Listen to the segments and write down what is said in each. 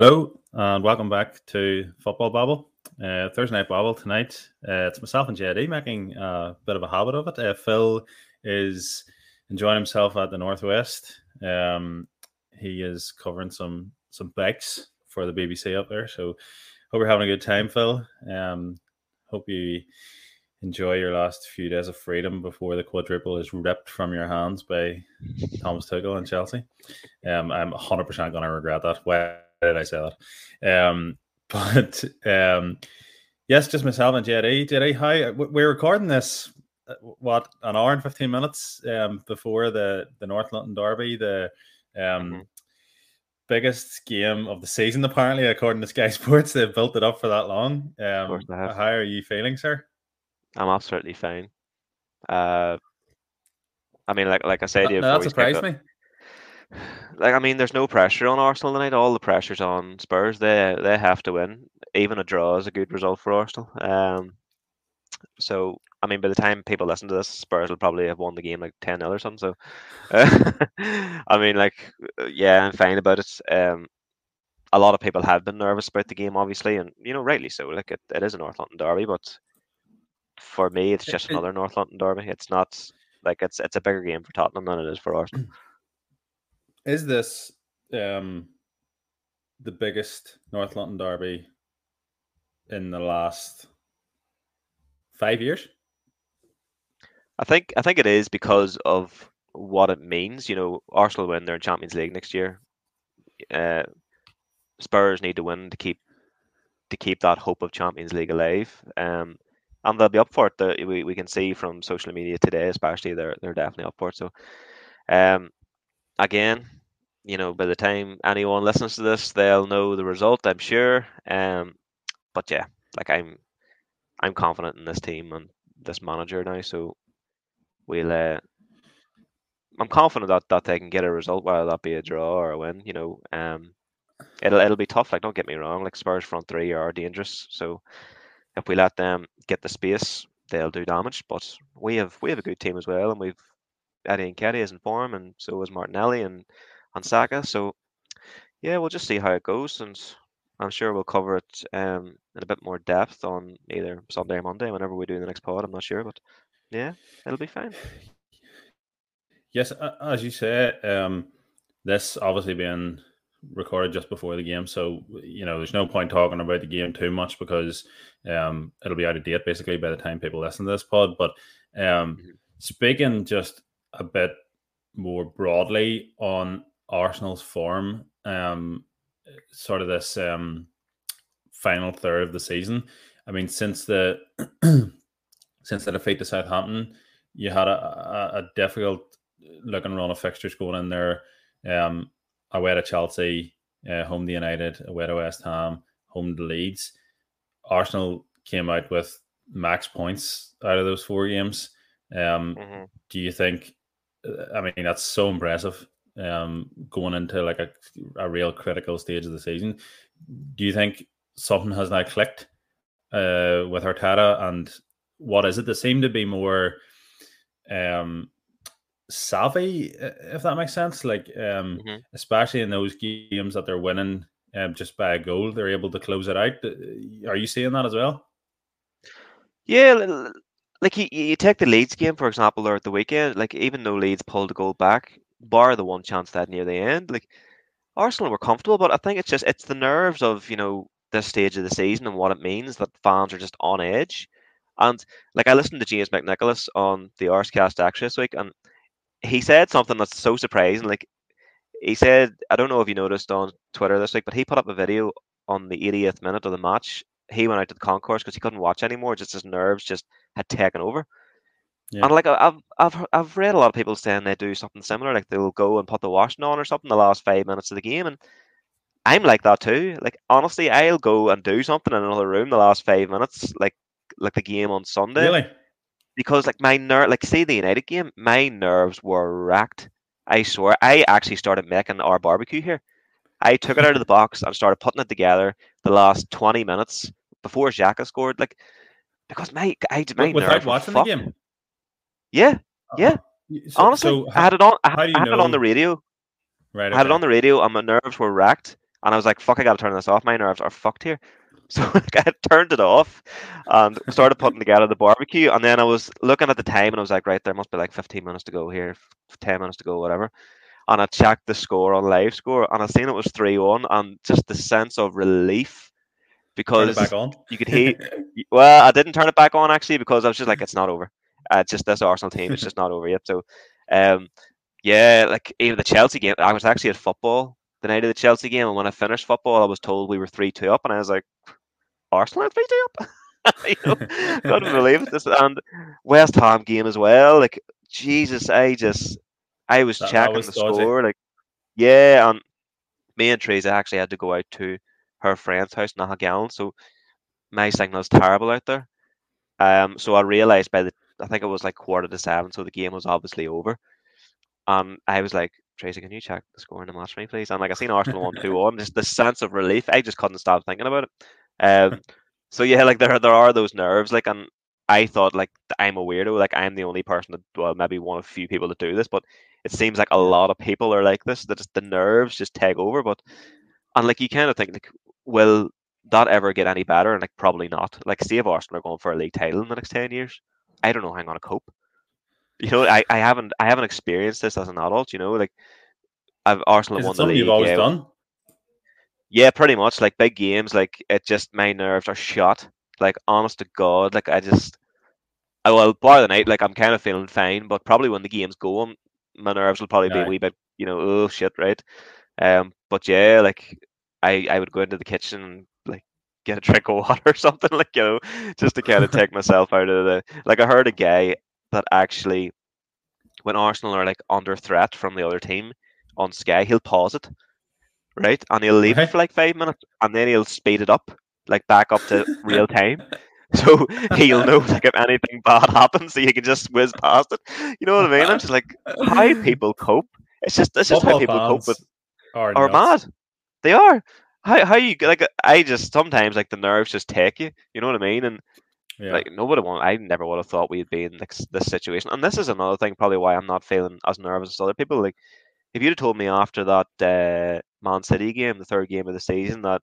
Hello, and welcome back to Football Babble. Uh, Thursday Night Babble tonight. Uh, it's myself and JD making a bit of a habit of it. Uh, Phil is enjoying himself at the Northwest. Um, he is covering some some bikes for the BBC up there. So hope you're having a good time, Phil. Um, hope you enjoy your last few days of freedom before the quadruple is ripped from your hands by Thomas Tuchel and Chelsea. Um, I'm 100% going to regret that. Why did I say that? Um, but um, yes, just myself and JD. JD, hi. We're recording this uh, what an hour and 15 minutes um, before the the North London Derby, the um, mm-hmm. biggest game of the season, apparently, according to Sky Sports. They've built it up for that long. Um, how are you feeling, sir? I'm absolutely fine. Uh, I mean, like like I said, that, that surprised me. Like I mean, there's no pressure on Arsenal tonight. All the pressure's on Spurs. They they have to win. Even a draw is a good result for Arsenal. Um, so I mean, by the time people listen to this, Spurs will probably have won the game like 10 0 or something. So, uh, I mean, like, yeah, I'm fine about it. Um, a lot of people have been nervous about the game, obviously, and you know, rightly so. Like, it, it is a North London derby, but for me, it's just another North London derby. It's not like it's it's a bigger game for Tottenham than it is for Arsenal. Is this um the biggest North London derby in the last five years? I think I think it is because of what it means. You know, Arsenal win their Champions League next year. Uh, Spurs need to win to keep to keep that hope of Champions League alive. Um, and they'll be up for it. We, we can see from social media today, especially they're they're definitely up for it. So, um, again, you know, by the time anyone listens to this, they'll know the result. I'm sure. Um, but yeah, like I'm, I'm confident in this team and this manager now. So we'll. Uh, I'm confident that, that they can get a result, whether that be a draw or a win. You know, um, it'll it'll be tough. Like, don't get me wrong. Like Spurs front three are dangerous. So if we let them get the space, they'll do damage. But we have we have a good team as well, and we've Eddie Nketiah is in form, and so is Martinelli and and Saka. So yeah, we'll just see how it goes, and I'm sure we'll cover it um, in a bit more depth on either Sunday or Monday, whenever we do the next pod. I'm not sure, but yeah, it'll be fine. Yes, as you say, um, this obviously being recorded just before the game, so you know there's no point talking about the game too much because um, it'll be out of date basically by the time people listen to this pod. But um, mm-hmm. speaking just a bit more broadly on Arsenal's form, um, sort of this um, final third of the season. I mean, since the since the defeat to Southampton, you had a, a, a difficult looking run of fixtures going in there. Um, away to Chelsea, uh, home to United, away to West Ham, home to Leeds. Arsenal came out with max points out of those four games. Um, mm-hmm. Do you think? I mean, that's so impressive. Um, going into like a, a real critical stage of the season, do you think something has now clicked uh, with Arteta? And what is it? They seem to be more um, savvy, if that makes sense. Like, um, mm-hmm. especially in those games that they're winning um, just by a goal, they're able to close it out. Uh, are you seeing that as well? Yeah, like you, you take the Leeds game for example, or at the weekend. Like even though Leeds pulled the goal back, bar the one chance that near the end, like Arsenal were comfortable. But I think it's just it's the nerves of you know this stage of the season and what it means that fans are just on edge. And like I listened to James McNicholas on the Arsecast actually this week, and he said something that's so surprising. Like he said, I don't know if you noticed on Twitter this week, but he put up a video on the 80th minute of the match. He went out to the concourse because he couldn't watch anymore. Just his nerves just had taken over. Yeah. And like I've I've I've read a lot of people saying they do something similar, like they'll go and put the washing on or something the last five minutes of the game, and I'm like that too. Like honestly, I'll go and do something in another room the last five minutes, like like the game on Sunday. Really? because like my nerve, like see the United game, my nerves were racked. I swear, I actually started making our barbecue here. I took it out of the box and started putting it together the last twenty minutes before Xhaka scored. Like because my I had my without watching the game. Yeah, yeah. Uh, so, Honestly, so how, I had it on. I, I had know? it on the radio. Right. Okay. I had it on the radio, and my nerves were racked. and I was like, "Fuck, I gotta turn this off. My nerves are fucked here." So like, I turned it off and started putting together the barbecue. And then I was looking at the time and I was like, right, there must be like 15 minutes to go here, 10 minutes to go, whatever. And I checked the score on live score and I seen it was 3 1. And just the sense of relief because you could hear. well, I didn't turn it back on actually because I was just like, it's not over. Uh, just this Arsenal team, it's just not over yet. So, um, yeah, like even the Chelsea game, I was actually at football the night of the Chelsea game, and when I finished football, I was told we were three two up, and I was like, Arsenal three two up. you know, couldn't believe this. And West Ham game as well. Like Jesus, I just I was that, checking that was the score. Like yeah, and me and Teresa actually had to go out to her friend's house in Ahagallen, so my signal signal's terrible out there. Um, so I realized by the I think it was like quarter to seven, so the game was obviously over. Um, I was like, Tracy, can you check the score in the match for me, please? And like I seen Arsenal one two one, just the sense of relief. I just couldn't stop thinking about it. Um, so yeah, like there there are those nerves, like, and I thought like I'm a weirdo, like I'm the only person that, well, maybe one of few people to do this, but it seems like a lot of people are like this. That just the nerves just take over. But and like you kind of think like, will that ever get any better? And like probably not. Like, see if Arsenal are going for a league title in the next ten years, I don't know how I'm gonna cope. You know, I, I haven't I haven't experienced this as an adult. You know, like I've Arsenal Is won the league. You've always yeah, done. Yeah, pretty much. Like big games, like it just my nerves are shot. Like honest to God, like I just, I well, bar the night, like I'm kind of feeling fine, but probably when the game's going, my nerves will probably be a wee bit, you know, oh shit, right? Um, but yeah, like I I would go into the kitchen and like get a drink of water or something, like you know, just to kind of take myself out of the. Like I heard a guy that actually, when Arsenal are like under threat from the other team on Sky, he'll pause it right? And he'll leave right. it for like five minutes, and then he'll speed it up, like back up to real time. So he'll know like if anything bad happens, so he can just whiz past it. You know what I mean? I'm just like, how people cope. It's just it's just how people cope with are, are mad. They are. How how you like? I just sometimes like the nerves just take you. You know what I mean? And yeah. like nobody want. I never would have thought we'd be in this, this situation. And this is another thing, probably why I'm not feeling as nervous as other people. Like if you'd have told me after that uh, Man City game, the third game of the season, that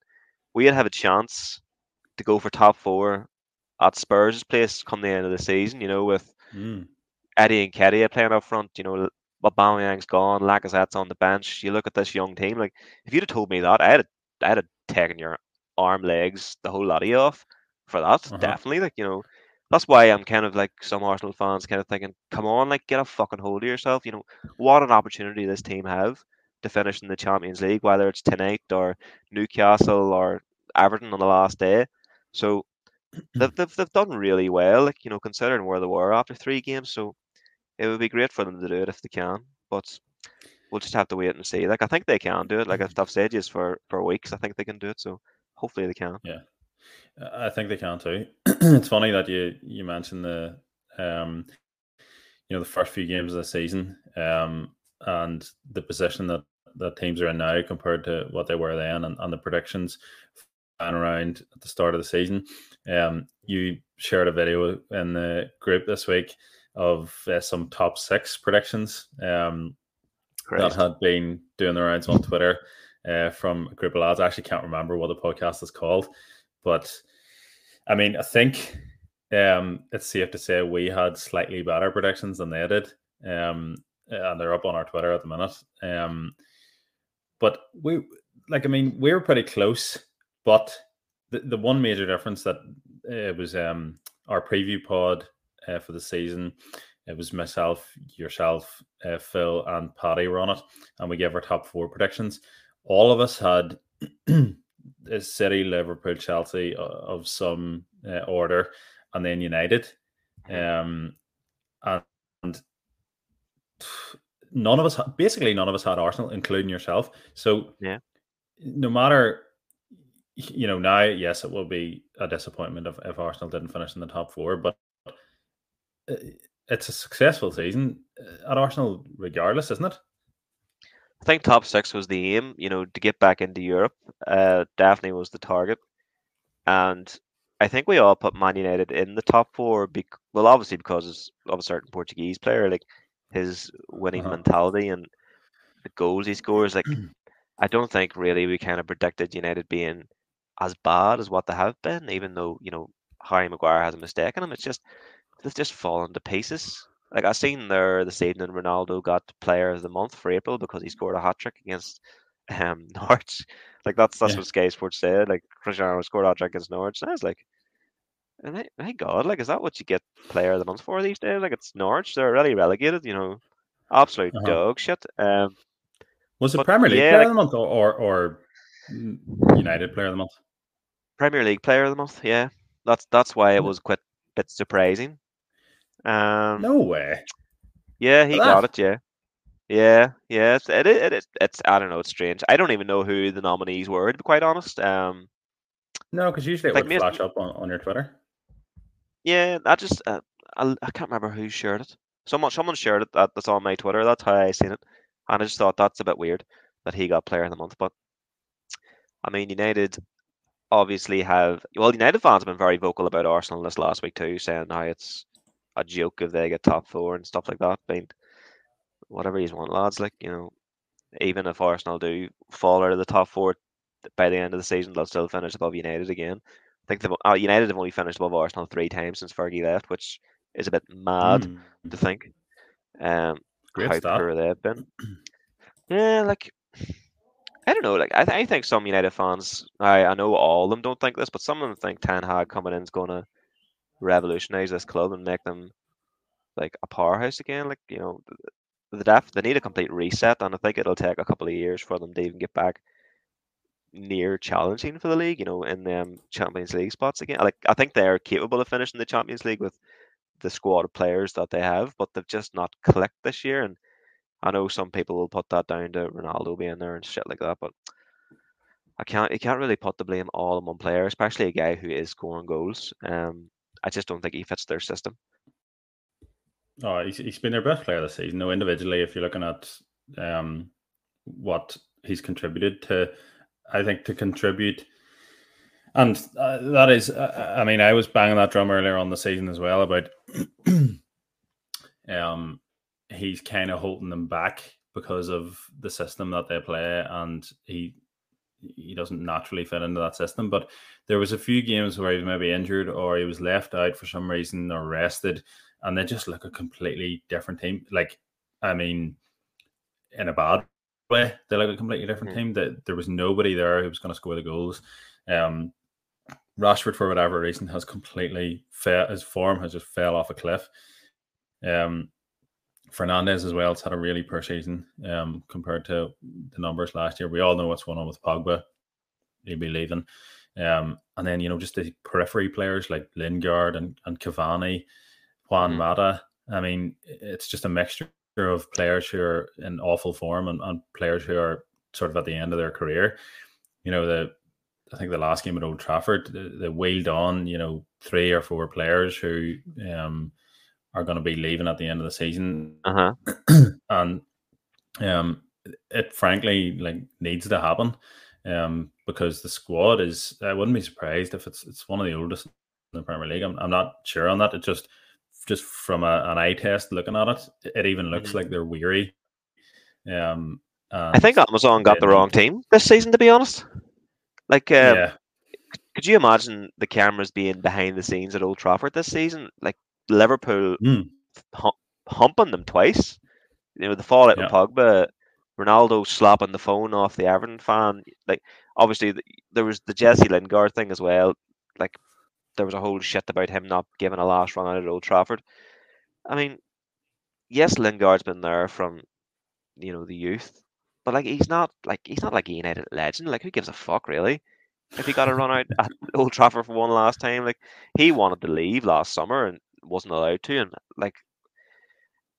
we'd have a chance to go for top four at Spurs' place come the end of the season, you know, with mm. Eddie Nketiah playing up front, you know, Aubameyang's gone, Lacazette's on the bench. You look at this young team, like if you'd have told me that, I'd have, I'd have taken your arm, legs, the whole lot of you off for that. Uh-huh. Definitely, like you know, that's why I'm kind of like some Arsenal fans kind of thinking, come on, like get a fucking hold of yourself. You know, what an opportunity this team have to finish in the Champions League, whether it's tonight or Newcastle or Everton on the last day. So they've, they've, they've done really well, like, you know, considering where they were after three games. So it would be great for them to do it if they can. But we'll just have to wait and see. Like I think they can do it. Like I've said just for, for weeks, I think they can do it. So hopefully they can. Yeah. I think they can too. it's funny that you you mentioned the um, you know the first few games of the season um, and the position that that teams are in now compared to what they were then and, and the predictions and around at the start of the season. Um, you shared a video in the group this week of uh, some top six predictions um, that had been doing the rounds on Twitter uh, from a group of lads. I actually can't remember what the podcast is called, but I mean, I think um, it's safe to say we had slightly better predictions than they did. Um, and they're up on our Twitter at the minute. Um, but we, like, I mean, we were pretty close. But the, the one major difference that uh, it was um, our preview pod uh, for the season. It was myself, yourself, uh, Phil, and Paddy were on it, and we gave our top four predictions. All of us had City, Liverpool, Chelsea of some uh, order, and then United. Um, and none of us, basically, none of us had Arsenal, including yourself. So, yeah, no matter, you know, now, yes, it will be a disappointment if, if Arsenal didn't finish in the top four, but it's a successful season uh, at Arsenal, regardless, isn't it? I think top six was the aim, you know, to get back into Europe. Uh, definitely was the target. And I think we all put Man United in the top four. Be- well, obviously because of a certain Portuguese player, like his winning uh-huh. mentality and the goals he scores. Like I don't think really we kind of predicted United being as bad as what they have been, even though you know Harry Maguire has a mistake in him. It's just they've just fallen to pieces. Like I seen there this evening, Ronaldo got Player of the Month for April because he scored a hat trick against um, Norwich. Like that's that's Yeah. what Sky Sports said. Like Cristiano scored a hat trick against Norwich. And I was like, and my, my God, like is that what you get Player of the Month for these days? Like it's Norwich, they're really relegated. You know, absolute Uh-huh. dog shit. Um, Was it Premier League yeah, Player like- of the Month or, or or United Player of the Month? Premier League Player of the Month. Yeah, that's that's why it was quite a bit surprising. Um, No way. Yeah, he got it. Yeah, yeah, yeah. It's, it, it, it, it's I don't know. It's strange. I don't even know who the nominees were. To be quite honest. Um, No, because usually it Like would flash up on, on your Twitter. yeah, I just uh, I, I can't remember who shared it. Someone someone shared it. That, that's on my Twitter. That's how I seen it, and I just thought that's a bit weird that he got Player of the Month. But I mean, United obviously have well, United fans have been very vocal about Arsenal this last week too, saying how it's a joke if they get top four and stuff like that. I mean, whatever you want, lads. Like you know, even if Arsenal do fall out of the top four by the end of the season, they'll still finish above United again. I think they've, uh, United have only finished above Arsenal three times since Fergie left, which is a bit mad Mm, to think. Um, Great how start. poor they've been. Yeah, like I don't know. Like I, th- I think some United fans, I, I know all of them don't think this, but some of them think Ten Hag coming in is to revolutionize this club and make them like a powerhouse again. Like you know, the def they need a complete reset, and I think it'll take a couple of years for them to even get back near challenging for the league. You know, in them Champions League spots again. Like I think they're capable of finishing the Champions League with the squad of players that they have, but they've just not clicked this year. And I know some people will put that down to Ronaldo being there and shit like that, but I can't. You can't really put the blame all on one player, especially a guy who is scoring goals. Um, I just don't think he fits their system. Oh, he's, he's been their best player this season. No, individually, if you're looking at um, what he's contributed to, I think to contribute, and uh, that is, uh, I mean, I was banging that drum earlier on the season as well about, um, he's kind of holding them back because of the system that they play, and he he doesn't naturally fit into that system. But there was a few games where he was maybe injured or he was left out for some reason or rested and they just look a completely different team. Like, I mean, in a bad way, they look a completely different Mhm. team. That there was nobody there who was going to score the goals. Um, Rashford, for whatever reason, has completely fell. His form has just fell off a cliff. Um, Fernandes as well has had a really poor season um, compared to the numbers last year. We all know what's going on with Pogba. He'll be leaving. Um, and then, you know, just the periphery players like Lingard and, and Cavani, Juan Mhm. Mata. I mean, it's just a mixture of players who are in awful form and, and players who are sort of at the end of their career. You know, the I think the last game at Old Trafford, they, they wheeled on, you know, three or four players who um, are going to be leaving at the end of the season Uh huh. and um, it frankly like needs to happen um, because the squad is. I wouldn't be surprised if it's it's one of the oldest in the Premier League. I'm, I'm not sure on that. It just just from a, an eye test looking at it, it even looks Mhm. like they're weary. Um, I think Amazon got the wrong team this season, to be honest. Like, um, yeah, could you imagine the cameras being behind the scenes at Old Trafford this season? Like Liverpool Mm. hum- humping them twice. You know, the fallout Yeah. with Pogba, Ronaldo slapping the phone off the Everton fan. Like, obviously, th- there was the Jesse Lingard thing as well. Like, there was a whole shit about him not giving a last run out at Old Trafford. I mean, yes, Lingard's been there from, you know, the youth, but like he's not like he's not like a United legend. Like, who gives a fuck really? If he got a run out at Old Trafford for one last time, like he wanted to leave last summer and wasn't allowed to, and like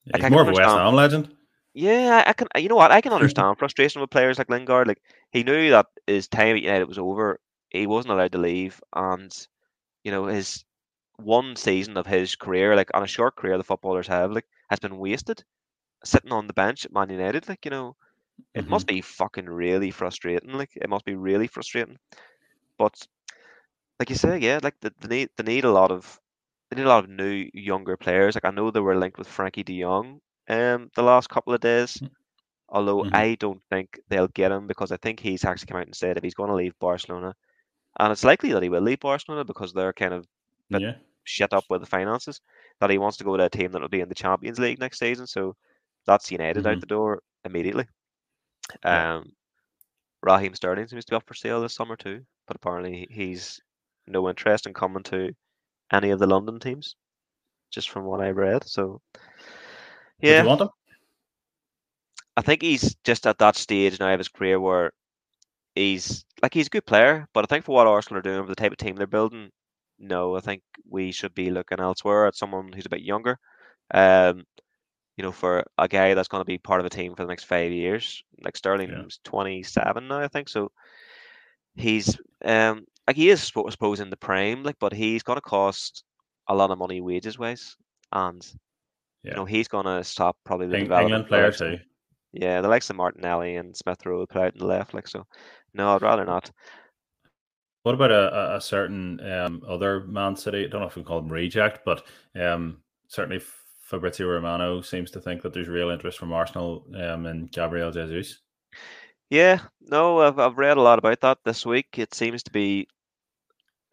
he's I can more of a West Ham legend. yeah, I I can. You know what? I can understand frustration with players like Lingard. Like he knew that his time at United was over. He wasn't allowed to leave, and you know his one season of his career, like on a short career, the footballers have like has been wasted sitting on the bench at Man United. Like you know, it must mm-hmm. be fucking really frustrating. Like it must be really frustrating. But like you say, yeah, like the, they need they need a lot of they need a lot of new younger players. Like I know they were linked with Frenkie De Jong um the last couple of days. Although Mhm. I don't think they'll get him because I think he's actually come out and said if he's going to leave Barcelona, and it's likely that he will leave Barcelona because they're kind of Yeah. shit up with the finances, that he wants to go to a team that will be in the Champions League next season. So that's United out Mhm. the door immediately. Yeah. Um, Raheem Sterling seems to be up for sale this summer too, but apparently he's no interest in coming to any of the London teams, just from what I read. So yeah, you want him? I think he's just at that stage now of his career where he's like he's a good player, but I think for what Arsenal are doing, for the type of team they're building, no, I think we should be looking elsewhere at someone who's a bit younger. Um, you know, for a guy that's going to be part of a team for the next five years, like Sterling's 27 now, I think. So he's um like he is I suppose in the prime, like, but he's going to cost a lot of money wages wise, and Yeah. you know he's going to stop probably the Eng-. England player too. yeah, the likes of Martinelli and Smith Rowe play out in the left, like so. No, I'd rather not. What about a, a- a certain um, other Man City? I don't know if we call him reject, but um, certainly Fabrizio Romano seems to think that there's real interest from Arsenal um, in Gabriel Jesus. Yeah, no, I've I've read a lot about that this week. It seems to be,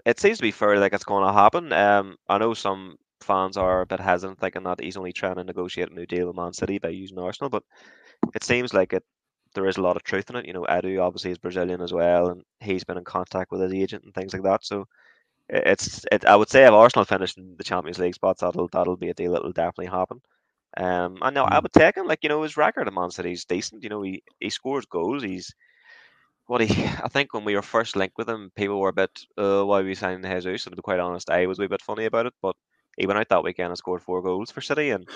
it seems to be fairly like it's going to happen. Um, I know some fans are a bit hesitant, thinking that he's only trying to negotiate a new deal with Man City by using Arsenal, but it seems like it. There is a lot of truth in it. You know, Edu obviously is Brazilian as well, and he's been in contact with his agent and things like that. So it's it. I would say if Arsenal finish in the Champions League spots, that'll that'll be a deal that will definitely happen. Um, now know I would take him. Like you know, his record at Man City is decent. You know, he he scores goals. He's what he. I think when we were first linked with him, people were a bit, uh, why are we signing Jesus? And to be quite honest, I was a wee bit funny about it. But he went out that weekend and scored four goals for City, and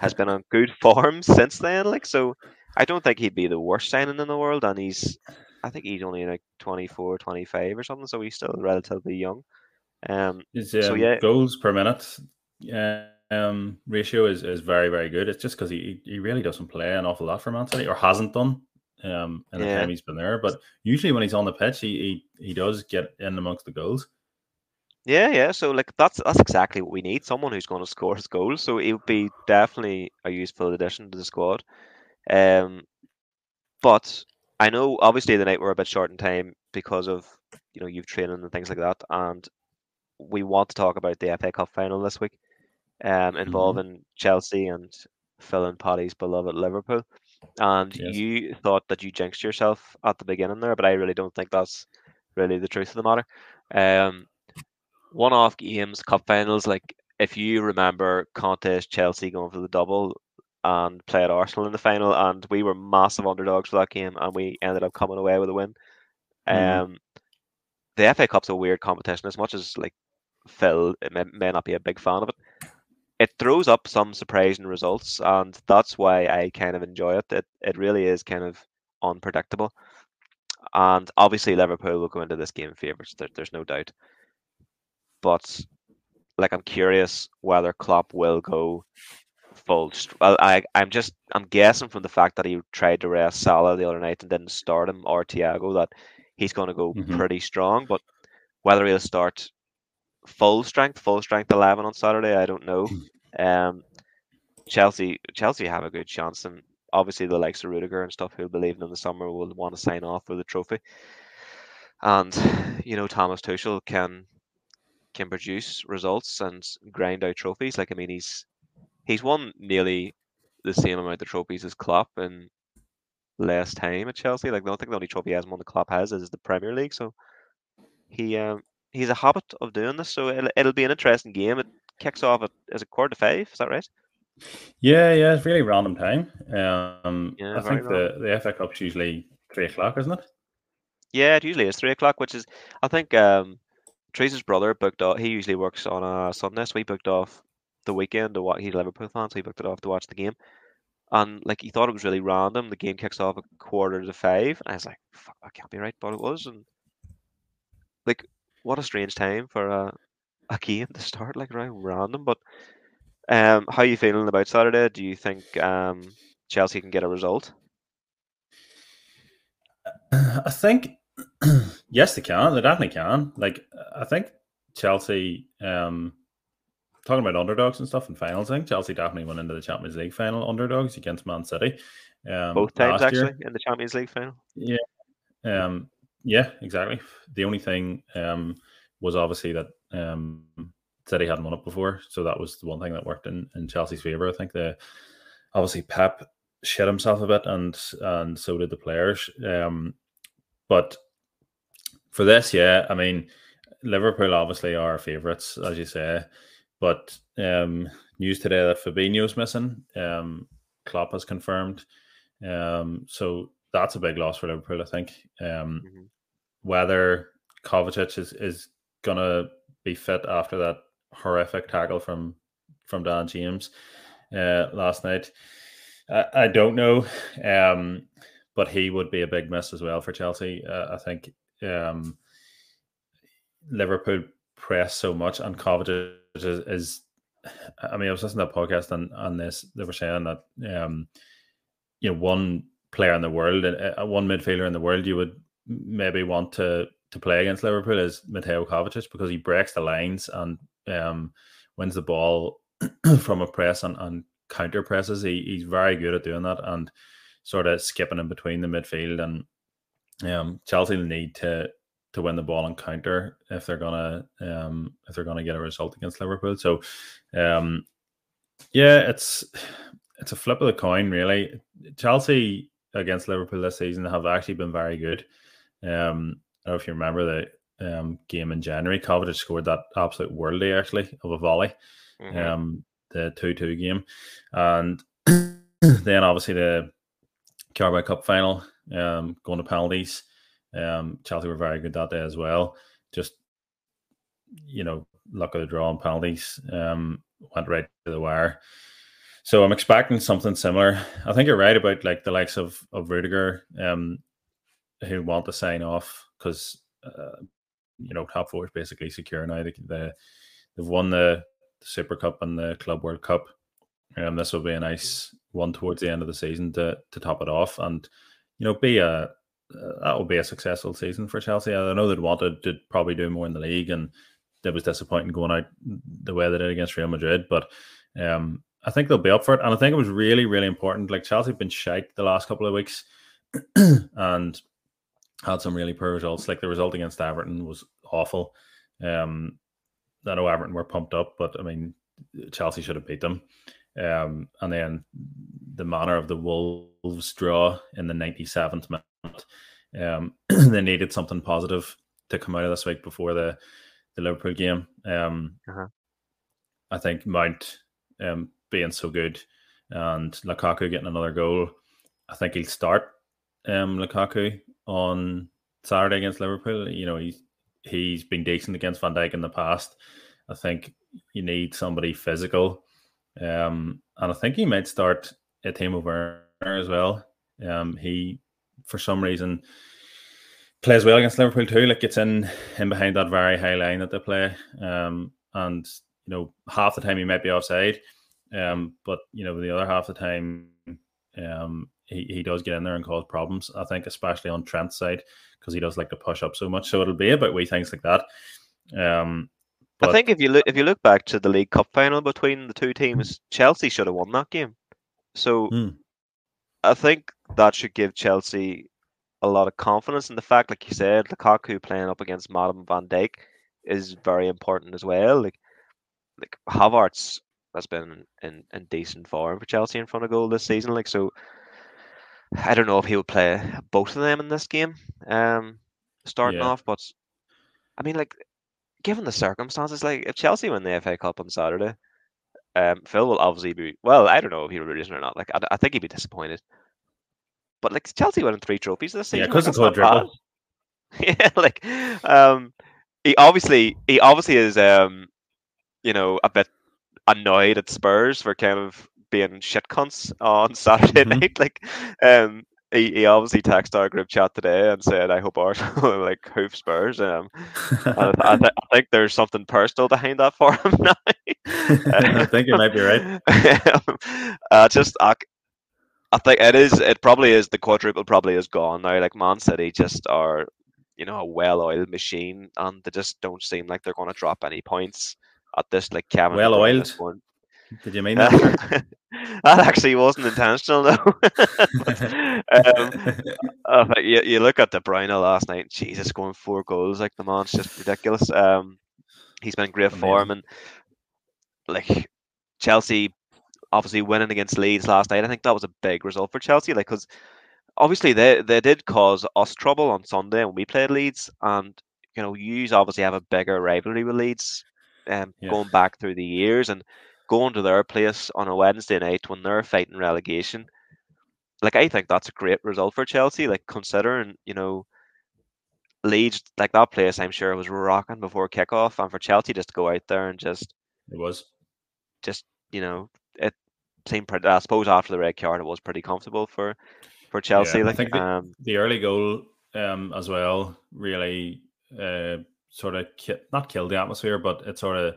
has been on good form since then. Like so, I don't think he'd be the worst signing in the world, and he's. I think he's only like 24, 25 or something, so he's still relatively young. Um, His So, um, yeah. goals per minute um, ratio is, is very, very good. It's just because he, he really doesn't play an awful lot for Man City or hasn't done um, in the time he's been there. But usually when he's on the pitch, he, he, he does get in amongst the goals. Yeah, yeah. So like that's that's exactly what we need. Someone who's going to score his goals. So he would be definitely a useful addition to the squad. Um, but I know obviously the night we're a bit short in time because of you know you've training and things like that, and we want to talk about the FA Cup final this week, um, involving Chelsea and Phil and Paddy's beloved Liverpool. And Yes. you thought that you jinxed yourself at the beginning there, but I really don't think that's really the truth of the matter. Um, one-off games, cup finals, like if you remember Conte's Chelsea going for the double and played Arsenal in the final, and we were massive underdogs for that game, and we ended up coming away with a win. Mhm. Um, the FA Cup's a weird competition, as much as like Phil may, may not be a big fan of it. It throws up some surprising results, and that's why I kind of enjoy it. It it really is kind of unpredictable. And obviously, Liverpool will go into this game favourites. There, there's no doubt. But like, I'm curious whether Klopp will go full. Well, I I'm just I'm guessing from the fact that he tried to rest Salah the other night and didn't start him or Thiago that he's going to go Mhm. pretty strong. But whether he'll start full strength, full strength eleven on Saturday, I don't know. Um, Chelsea Chelsea have a good chance, and obviously the likes of Rudiger and stuff who believe in the summer will want to sign off with the trophy. And you know Thomas Tuchel can can produce results and grind out trophies. Like I mean, he's he's won nearly the same amount of trophies as Klopp in less time at Chelsea. Like I don't think the only trophy he has won the Klopp has is the Premier League. So he um he's a habit of doing this. So it'll, it'll be an interesting game. It kicks off at is it quarter to five? Is that right? Yeah, yeah, it's really random time. Um, Yeah, I think the, the FA Cup's usually three o'clock, isn't it? Yeah, it usually is three o'clock, which is I think um Teresa's brother booked off. He usually works on a Sunday, so he booked off the weekend to watch. He's a Liverpool fan, so he booked it off to watch the game. And like he thought it was really random. The game kicks off at quarter to five, and I was like, "Fuck, that can't be right," but it was. And like, what a strange time for a a game to start like right random. But um, how are you feeling about Saturday? Do you think um Chelsea can get a result? I think yes, they can. They definitely can. Like I think Chelsea, um, talking about underdogs and stuff in finals, I think Chelsea definitely went into the Champions League final underdogs against Man City. Um, Both times last year. actually in the Champions League final. Yeah. Um, yeah, exactly. The only thing um, was obviously that um, City hadn't won it before, so that was the one thing that worked in, in Chelsea's favour. I think the obviously Pep shit himself a bit, and and so did the players. Um, but for this, yeah, I mean, Liverpool obviously are favourites, as you say, but um, news today that Fabinho's missing. Um, Klopp has confirmed. Um, so that's a big loss for Liverpool, I think. Um, Mm-hmm. Whether Kovacic is, is gonna be fit after that horrific tackle from from Dan James uh, last night, I, I don't know. Um, but he would be a big miss as well for Chelsea. Uh, I think um, Liverpool press so much, and Kovacic is, is. I mean, I was listening to a podcast on on this. They were saying that um, you know one player in the world, uh, one midfielder in the world, you would maybe want to to play against Liverpool is Mateo Kovacic because he breaks the lines and um, wins the ball from a press and, and counter presses. He, he's very good at doing that and sort of skipping in between the midfield. And um, Chelsea need to to win the ball and counter if they're gonna um, if they're gonna get a result against Liverpool. So um, yeah, it's it's a flip of the coin, really. Chelsea against Liverpool this season have actually been very good. Um, I don't know if you remember the um, game in January. Kovacic scored that absolute worldly actually of a volley. Mm-hmm. Um, the two-two game, and then obviously the Carabao Cup final, um, going to penalties. Um, Chelsea were very good that day as well. Just you know, luck of the draw on penalties. Um, went right to the wire. So I'm expecting something similar. I think you're right about like the likes of of Rudiger, um, who want to sign off because uh, you know top four is basically secure now. They, they they've won the, the Super Cup and the Club World Cup. Um, this will be a nice one towards the end of the season to to top it off, and you know be a uh, that will be a successful season for Chelsea. I know they'd wanted to probably do more in the league, and it was disappointing going out the way they did against Real Madrid, but um, I think they'll be up for it. And I think it was really, really important. Like Chelsea have been shite the last couple of weeks and had some really poor results. Like the result against Everton was awful. Um, I know Everton were pumped up, but I mean, Chelsea should have beat them. Um, and then the manner of the Wolves draw in the 97th minute, um, they needed something positive to come out of this week before the, the Liverpool game. Um, uh-huh. I think Mount um, being so good and Lukaku getting another goal, I think he'll start um, Lukaku on Saturday against Liverpool. You know, he's he's been decent against Van Dijk in the past. I think you need somebody physical. Um, and I think he might start a team over as well. Um, he, for some reason, plays well against Liverpool too. Like gets in in behind that very high line that they play. Um, and you know, half the time he might be offside. Um, but you know, the other half the time, um, he, he does get in there and cause problems. I think, especially on Trent's side, because he does like to push up so much. So it'll be about wee things like that. Um, but, I think if you look if you look back to the League Cup final between the two teams, Chelsea should have won that game. So hmm. I think that should give Chelsea a lot of confidence in the fact, like you said, Lukaku playing up against Madam Van Dijk is very important as well. Like like Havertz has been in, in decent form for Chelsea in front of goal this season. Like so, I don't know if he would play both of them in this game, um, starting Yeah. off. But I mean, like given the circumstances, like if Chelsea win the FA Cup on Saturday, um, Phil will obviously be well. I don't know if he'll be or not. Like I, I think he'd be disappointed. But like Chelsea winning three trophies this season, Yeah, season, 'cause like, of that's not quadruple. bad. yeah, like um, he obviously he obviously is um, you know, a bit annoyed at Spurs for kind of being shit cunts on Saturday Mhm. night. Like, um, he, he obviously texted our group chat today and said, "I hope Arsenal like hoof Spurs." Um, and I, I, th- I think there's something personal behind that for him now. I think you might be right. uh, just I, I think it is. It probably is. The quadruple probably is gone now. Like Man City just are, you know, a well-oiled machine, and they just don't seem like they're going to drop any points at this. Like Kevin, Well-oiled? scoring- Did you mean that? that actually wasn't intentional, though. um, uh, you, you look at De Bruyne last night. Jesus, scoring four goals like the man's just ridiculous. Um, he's been in great Amazing. form, and like Chelsea, obviously winning against Leeds last night. I think that was a big result for Chelsea, like because obviously they they did cause us trouble on Sunday when we played Leeds, and you know, you obviously have a bigger rivalry with Leeds, um, yeah. going back through the years, and going to their place on a Wednesday night when they're fighting relegation. Like I think that's a great result for Chelsea. Like considering you know, Leeds like that place, I'm sure was rocking before kickoff, and for Chelsea just to go out there and just it was just you know it seemed pretty. I suppose after the red card, it was pretty comfortable for for Chelsea. Yeah, like, I think the, um, the early goal um, as well really uh, sort of ki- not killed the atmosphere, but it sort of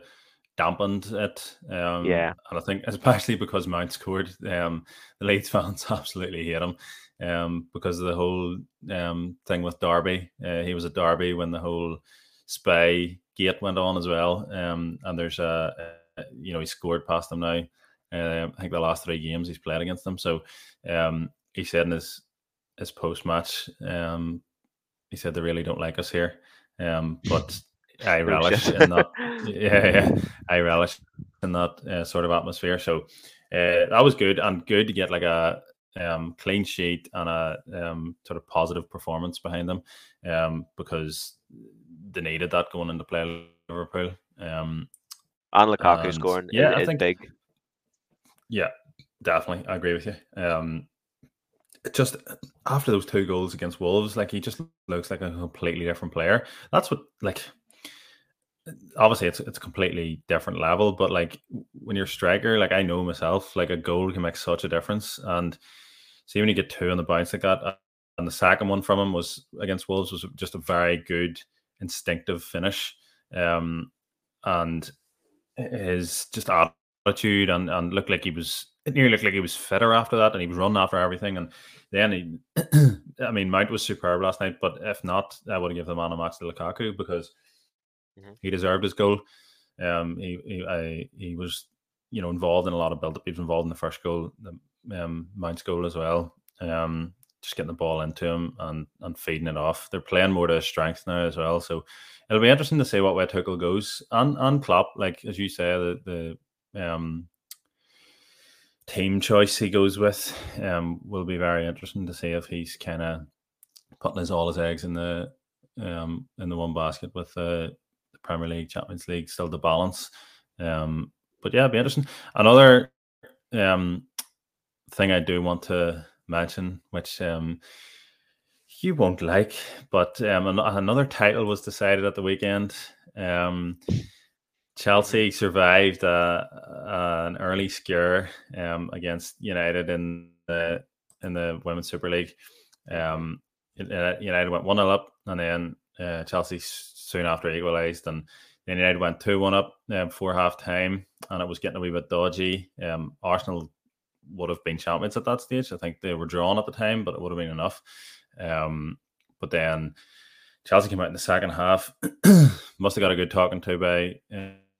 dampened it. Um, yeah, and I think especially because Mount scored, um, the Leeds fans absolutely hate him um, because of the whole um, thing with Derby. Uh, he was at Derby when the whole spy gate went on as well, um, and there's a, a, you know he scored past them now. Uh, I think the last three games he's played against them. So um, he said in his his post match, um, he said they really don't like us here. Um, but I relish in that. Yeah, yeah, I relish in that uh, sort of atmosphere. So uh, that was good and good to get like a um, clean sheet and a um, sort of positive performance behind them um, because they needed that going into play Liverpool. Um, and Lukaku and, scoring, yeah, I think big. Yeah, definitely, I agree with you. Um, just after those two goals against Wolves, like he just looks like a completely different player. That's what like obviously it's it's a completely different level, but like when you're striker, like I know myself, like a goal can make such a difference. And see when you get two on the bounce like that, and the second one from him was against Wolves was just a very good instinctive finish. Um and his just attitude and, and looked like he was it nearly looked like he was fitter after that and he was running after everything. And then he, I mean, Mount was superb last night, but if not, I would give the man a match to Lukaku because mm-hmm. he deserved his goal. Um, he he, I, he was, you know, involved in a lot of build up. He was involved in the first goal, the um, Mount's goal as well. Um, just getting the ball into him and and feeding it off. They're playing more to his strength now as well. So it'll be interesting to see what way Tuchel goes. And and Klopp, like as you say, the the um team choice he goes with um, will be very interesting to see if he's kind of putting his all his eggs in the um, in the one basket with uh, the Premier League, Champions League, still the balance. Um, but yeah, it'll be interesting. Another um, thing I do want to mention, which um, you won't like, but um, another title was decided at the weekend. Um, Chelsea survived uh, uh, an early scare um, against United in the in the Women's Super League. Um, United went one 0 up, and then uh, Chelsea soon after equalised, and then United went two one up um, before half time, and it was getting a wee bit dodgy. Um, Arsenal would have been champions at that stage. I think they were drawn at the time, but it would have been enough. Um, but then Chelsea came out in the second half. Must have got a good talking to by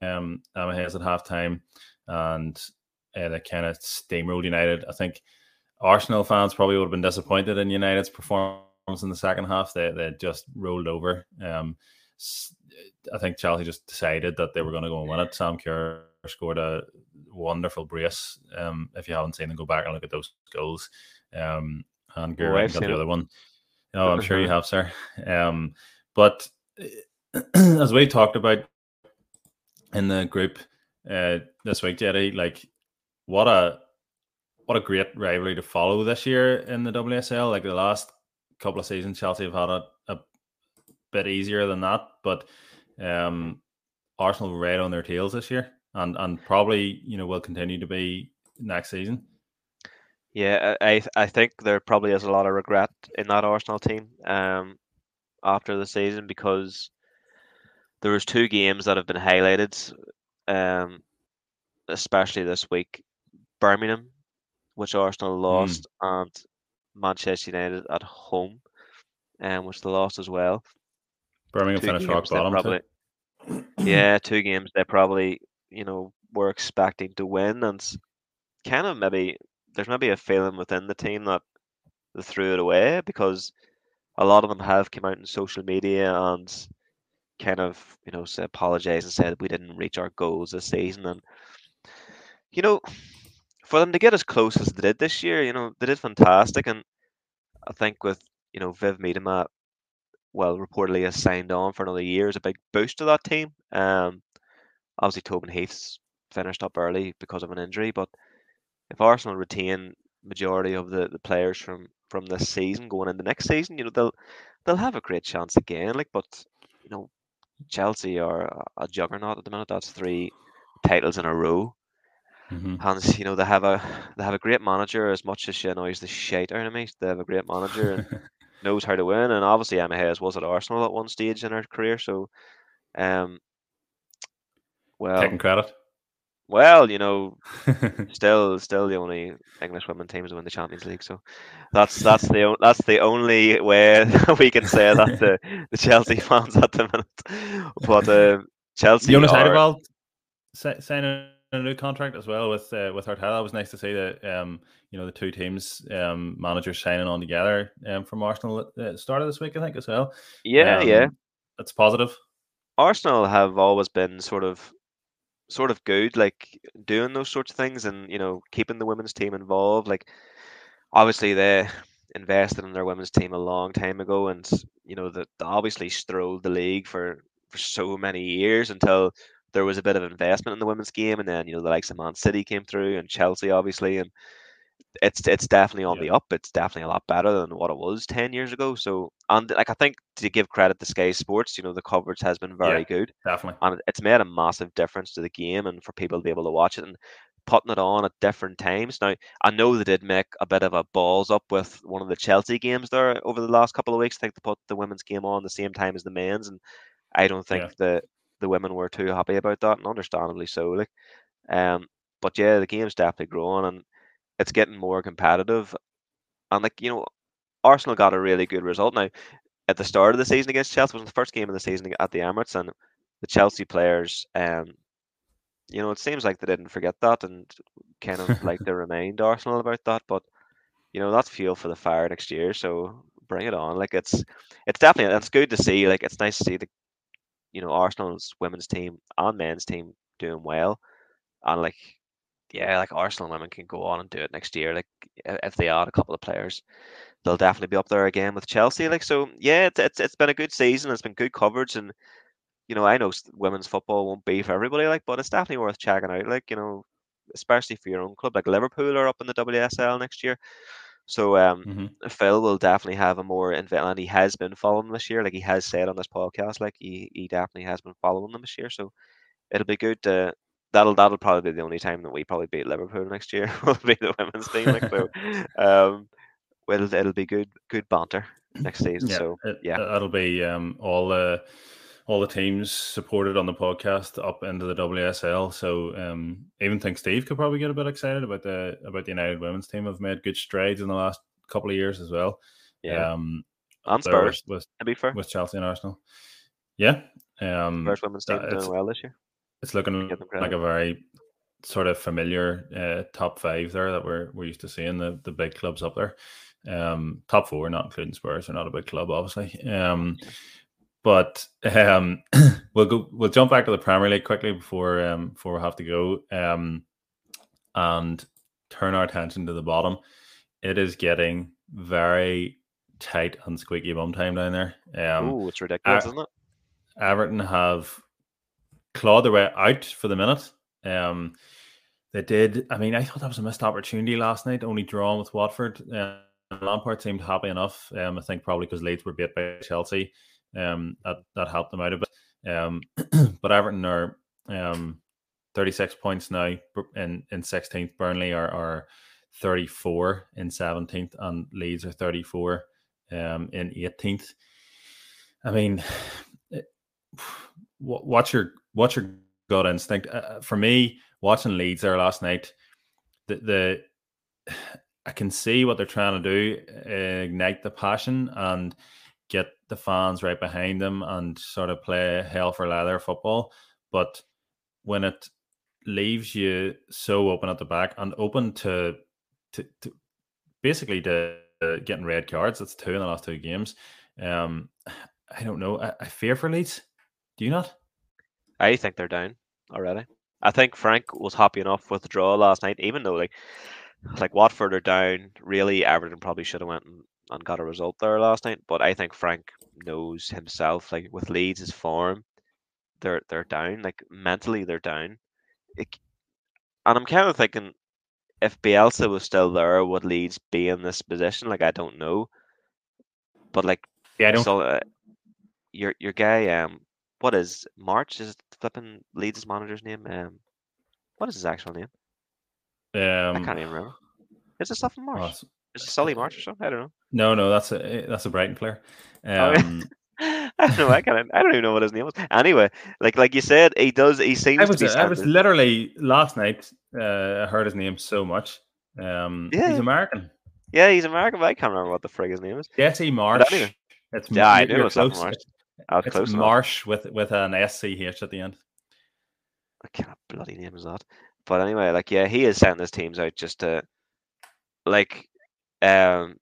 um, Hayes at halftime, and uh, they kind of steamrolled United. I think Arsenal fans probably would have been disappointed in United's performance in the second half. They they just rolled over. Um, I think Chelsea just decided that they were going to go and win it. Sam Kerr scored a wonderful brace. Um, if you haven't seen them, go back and look at those goals. Um, and oh, got the other one. No, I'm sure you have, sir. Um, but as we talked about, in the group uh, this week, Jerry. Like, what a what a great rivalry to follow this year in the WSL. Like the last couple of seasons, Chelsea have had it a bit easier than that, but um, Arsenal were right on their tails this year, and and probably you know will continue to be next season. Yeah, I I think there probably is a lot of regret in that Arsenal team um, after the season because there was two games that have been highlighted, um, especially this week. Birmingham, which Arsenal hmm. lost, mm. and Manchester United at home, um, which they lost as well. Birmingham finished rock bottom. Probably, yeah, two games they probably you know were expecting to win, and kind of maybe there's maybe a feeling within the team that they threw it away because a lot of them have come out in social media and kind of you know apologized and said we didn't reach our goals this season and you know for them to get as close as they did this year you know they did fantastic and I think with you know Viv Miedema well reportedly has signed on for another year is a big boost to that team um obviously Tobin Heath's finished up early because of an injury but if Arsenal retain majority of the, the players from from this season going into the next season, you know they'll they'll have a great chance again. Like, but you know, Chelsea are a juggernaut at the minute. That's three titles in a row. Mm-hmm. And you know they have a they have a great manager. As much as she annoys the shit out of me, they have a great manager and knows how to win. And obviously Emma Hayes was at Arsenal at one stage in her career, so um, well, taking credit. Well, you know, still, still the only English women teams to win the Champions League. So that's that's the that's the only way we can say that the, the Chelsea fans at the minute. But uh, Chelsea, Jonas are... signing a new contract as well with uh, with Arteta. It was nice to see that um, you know the two teams um, managers signing on together um, from Arsenal at the start of this week, I think as well. Yeah, um, yeah, that's positive. Arsenal have always been sort of sort of good, like doing those sorts of things and you know keeping the women's team involved. Like obviously they invested in their women's team a long time ago, and you know that obviously strolled the league for for so many years until there was a bit of investment in the women's game, and then you know the likes of Man City came through and Chelsea obviously, and it's it's definitely on yeah. the up. It's definitely a lot better than what it was ten years ago. So and like I think to give credit to Sky Sports, you know the coverage has been very yeah, good, definitely, and it's made a massive difference to the game and for people to be able to watch it and putting it on at different times. Now I know they did make a bit of a balls up with one of the Chelsea games there over the last couple of weeks. I think they put the women's game on the same time as the men's, and I don't think yeah. the the women were too happy about that, and understandably so. Like, um, but yeah, the game's definitely growing and it's getting more competitive. And like, you know, Arsenal got a really good result now at the start of the season against Chelsea. Was the first game of the season at the Emirates, and the Chelsea players, um, you know, it seems like they didn't forget that and kind of like they remind Arsenal about that. But you know, that's fuel for the fire next year. So bring it on. Like it's it's definitely it's good to see. Like it's nice to see the you know Arsenal's women's team and men's team doing well, and like yeah, like Arsenal women can go on and do it next year. Like if they add a couple of players, they'll definitely be up there again with Chelsea. Like so, yeah, it's it's, it's been a good season. It's been good coverage, and you know I know women's football won't be for everybody, like, but it's definitely worth checking out. Like you know, especially for your own club. Like Liverpool are up in the WSL next year. So um, mm-hmm. Phil will definitely have a more invest, and he has been following this year. Like he has said on this podcast, like he, he definitely has been following them this year. So it'll be good to that'll that'll probably be the only time that we probably beat Liverpool next year. will be the women's team. Like so, um, well, it'll be good good banter next season. Yeah, so yeah, that'll be um all the all the teams supported on the podcast up into the WSL. So um, even think Steve could probably get a bit excited about the about the United women's team. Have made good strides in the last couple of years as well. Yeah, um, and Spurs with, to be fair with Chelsea and Arsenal. Yeah, um, Spurs women's team doing well this year. It's looking like a very sort of familiar uh, top five there that we're we're used to seeing the the big clubs up there. Um, top four, not including Spurs, are not a big club, obviously. Um, but um, we'll go. We'll jump back to the Premier League quickly before um before we have to go. Um, and turn our attention to the bottom. It is getting very tight and squeaky bum time down there. Um, oh, it's ridiculous, isn't it? Everton have clawed their way out for the minute. Um, they did. I mean, I thought that was a missed opportunity last night, only drawn with Watford. Um, Lampard seemed happy enough. Um, I think probably because Leeds were beat by Chelsea. Um, that that helped them out a bit. Um, but Everton are um 36 points now in in 16th. Burnley are are 34 in 17th, and Leeds are 34 um in 18th. I mean, what's your what's your gut instinct? Uh, uh, for me, watching Leeds there last night, the the I can see what they're trying to do, uh, ignite the passion and get the fans right behind them and sort of play hell for leather football. But when it leaves you so open at the back and open to to, to basically to getting red cards. That's two in the last two games. Um, I don't know. I, I fear for Leeds. Do you not? I think they're down already. I think Frank was happy enough with the draw last night, even though like like Watford are down. Really, Everton probably should have went and, and got a result there last night. But I think Frank knows himself. Like with Leeds' his form, they're they're down. Like mentally, they're down. It, and I'm kind of thinking, if Bielsa was still there, would Leeds be in this position? Like I don't know. But like, yeah, I don't. So, uh, your your guy, um, what is March? Is flipping Leeds' manager's name? Um, what is his actual name? Um, I can't even remember. Is it stuff in March? oh, Is it Solly March or something? I don't know. no, no, that's a that's a Brighton player. Oh. Um, I don't know. I can't. I don't even know what his name was. Anyway, like like you said, he does. He seems I to was be. I was literally last night. Uh, I heard his name so much. Um, Yeah. he's American. yeah, he's American, but I can't remember what the frig his name is. Jesse Marsch. anyway. It's Yeah, I knew it was close. Marsch. It's, I was close enough. Marsch with with an SCH at the end. What kind of bloody name is that? But anyway, like yeah, he is sending his teams out just to like um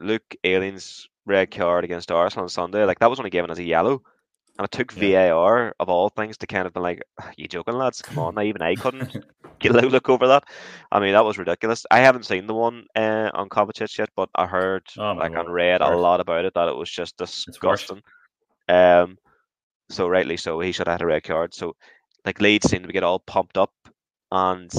Luke Ayling's red card against Arsenal on Sunday, like that was only given as a yellow. And it took Yeah. VAR of all things to kind of be like, you joking lads? Come on, now even I couldn't get a look over that. I mean, that was ridiculous. I haven't seen the one uh, on Kovacic yet, but I heard Oh like and read a lot about it that it was just disgusting. Um, so rightly so, he should have had a red card. So like Leeds seem to get all pumped up, and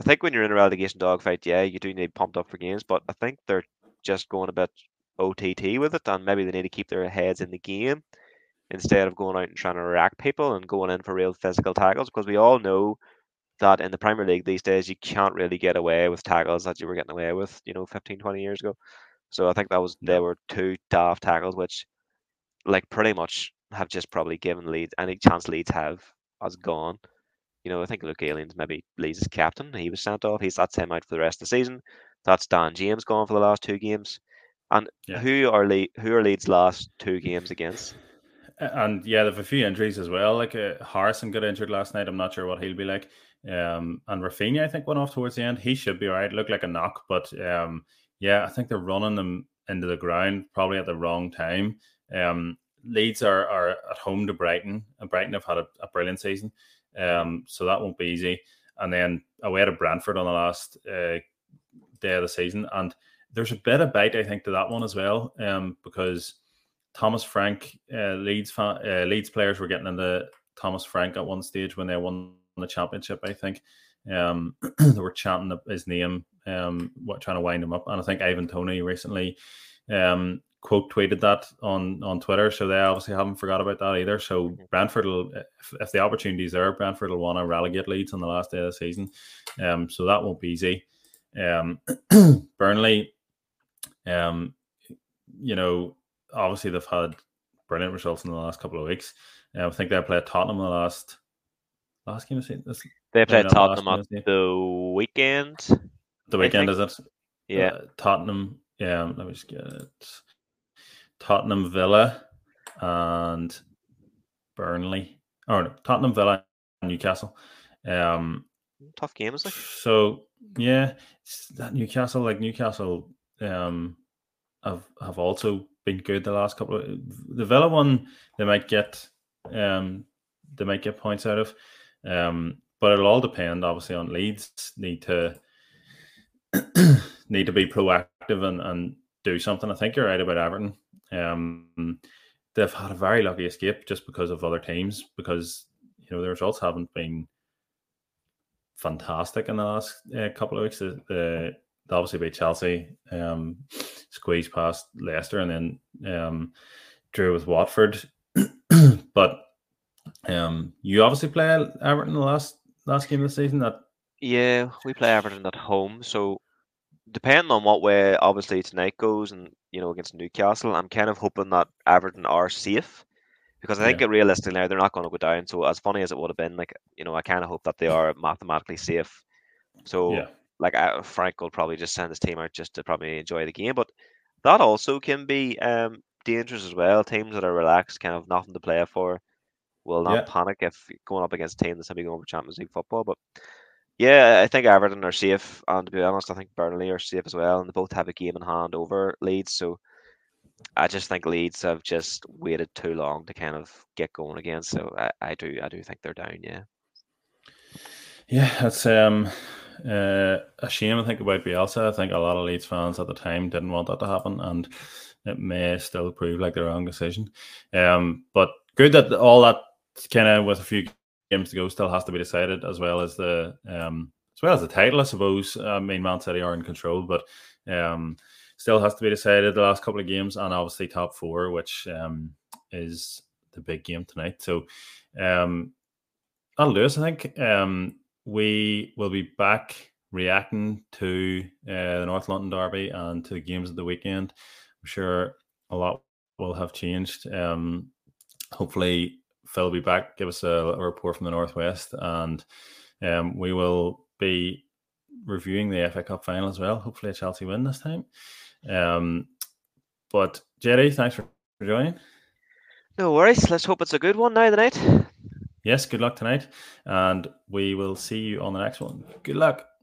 I think when you're in a relegation dogfight, yeah, you do need pumped up for games, but I think they're just going a bit OTT with it, and maybe they need to keep their heads in the game instead of going out and trying to rack people and going in for real physical tackles, because we all know that in the Premier League these days you can't really get away with tackles that you were getting away with, you know, 15, 20 years ago. So I think that was there were two daft tackles, which like pretty much have just probably given Leeds any chance Leeds have has gone. You know, I think Luke Ayling's maybe Leeds' captain. He was sent off. He's that's him out for the rest of the season. That's Dan James gone for the last two games. And Yeah. who are Le- who are Leeds' last two games against? And yeah, they have a few injuries as well. Like uh, Harrison got injured last night. I'm not sure what he'll be like. Um, and Raphinha, I think, went off towards the end. He should be all right. Looked like a knock, but um, yeah, I think they're running them into the ground probably at the wrong time. Um, Leeds are, are at home to Brighton, and Brighton have had a, a brilliant season. Um, so that won't be easy. And then away to Brentford on the last uh, day of the season. And there's a bit of bite, I think, to that one as well, um, because Thomas Frank, uh, Leeds uh, Leeds players were getting into Thomas Frank at one stage when they won the championship. I think um, they were chanting his name, um, trying to wind him up. And I think Ivan Toney recently um, quote tweeted that on on Twitter, so they obviously haven't forgot about that either. So Brentford will, if, if the opportunity is there, Brentford will want to relegate Leeds on the last day of the season. Um, so that won't be easy. Um, Burnley, um, you know, obviously they've had brilliant results in the last couple of weeks. Uh, I think they played Tottenham the last last game of the season. This- They played Tottenham Wednesday. the weekend. The weekend is it? Yeah, Uh, Tottenham. Yeah, let me just get it. Tottenham Villa and Burnley. Oh no, Tottenham Villa and Newcastle. Um tough games. Like so yeah, that Newcastle like Newcastle um have have also been good the last couple of the Villa one they might get um they might get points out of. Um but it'll all depend obviously on Leeds need to need to be proactive and, and do something. I think you're right about Everton. Um they've had a very lucky escape just because of other teams because you know the results haven't been fantastic in the last uh, couple of weeks. The, the they obviously beat Chelsea, um, squeezed past Leicester, and then um, drew with Watford. but um, you obviously play Everton the last last game of the season. That yeah, we play Everton at home, so depending on what way obviously tonight goes, and you know against Newcastle, I'm kind of hoping that Everton are safe because I think Yeah. realistically now they're not going to go down. So as funny as it would have been, like you know, I kind of hope that they are mathematically safe. So yeah, like I, Frank will probably just send his team out just to probably enjoy the game, but that also can be um dangerous as well. Teams that are relaxed, kind of nothing to play for, will not Yeah. panic if going up against a team that's maybe going for Champions League football. But yeah, I think Everton are safe, and to be honest, I think Burnley are safe as well, and they both have a game in hand over Leeds. So I just think Leeds have just waited too long to kind of get going again. So I, I do I do think they're down. Yeah. Yeah, it's um uh, a shame. I think about Bielsa. I think a lot of Leeds fans at the time didn't want that to happen, and it may still prove like the wrong decision. Um, but good that all that kind of with a few games to go still has to be decided, as well as the um as well as the title, I suppose. I mean, Man City are in control, but um still has to be decided the last couple of games, and obviously top four, which um is the big game tonight. So um that'll do us, I think. Um we will be back reacting to uh, the North London Derby and to the games of the weekend. I'm sure a lot will have changed. Um, hopefully, Phil will be back, give us a, a report from the Northwest, and um, we will be reviewing the FA Cup final as well. Hopefully, a Chelsea win this time. Um, but Jerry, thanks for joining. No worries. Let's hope it's a good one now tonight yes, good luck tonight. And we will see you on the next one. Good luck.